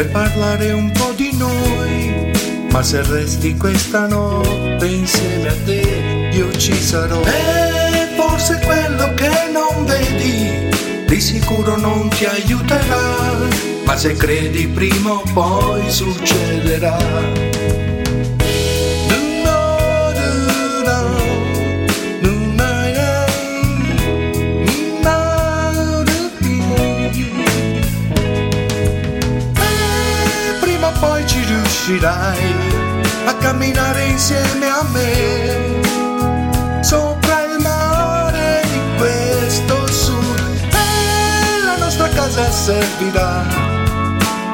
per parlare un po' di noi. Ma se resti questa notte insieme a te, io ci sarò. E forse quello che non vedi di sicuro non ti aiuterà, ma se credi prima o poi succederà. Riuscirai a camminare insieme a me sopra il mare di questo sud. E la nostra casa servirà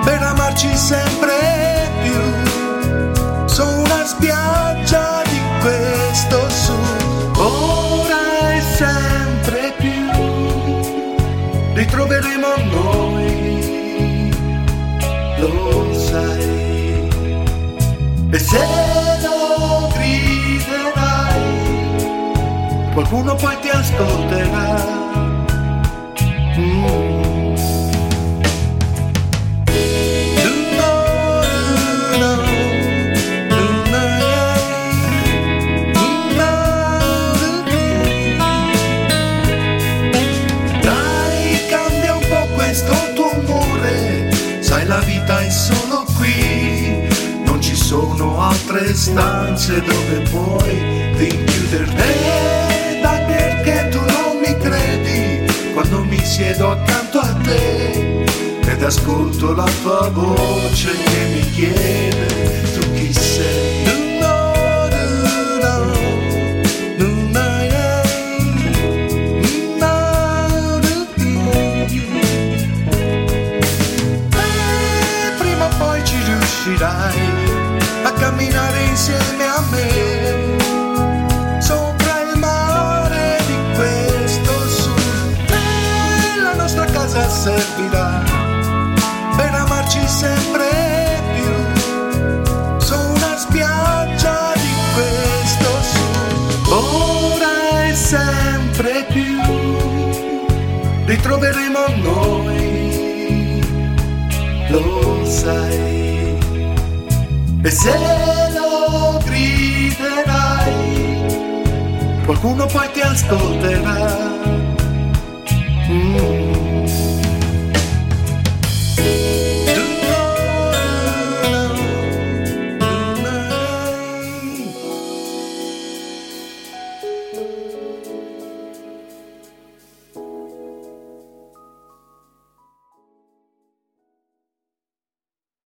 per amarci sempre più su una spiaggia di questo sud. Ora e sempre più ritroveremo noi lo sai e se lo griderai, qualcuno poi ti ascolterà. Sono altre stanze dove puoi rinchiuderti. E dai perché tu non mi credi quando mi siedo accanto a te ed ascolto la tua voce che mi chiede tu chi sei. No, a camminare insieme a me sopra il mare di questo sud e la nostra casa servirà per amarci sempre più su una spiaggia di questo sud ora e sempre più ritroveremo noi lo sai. E se lo griderai, qualcuno poi ti ascolterà.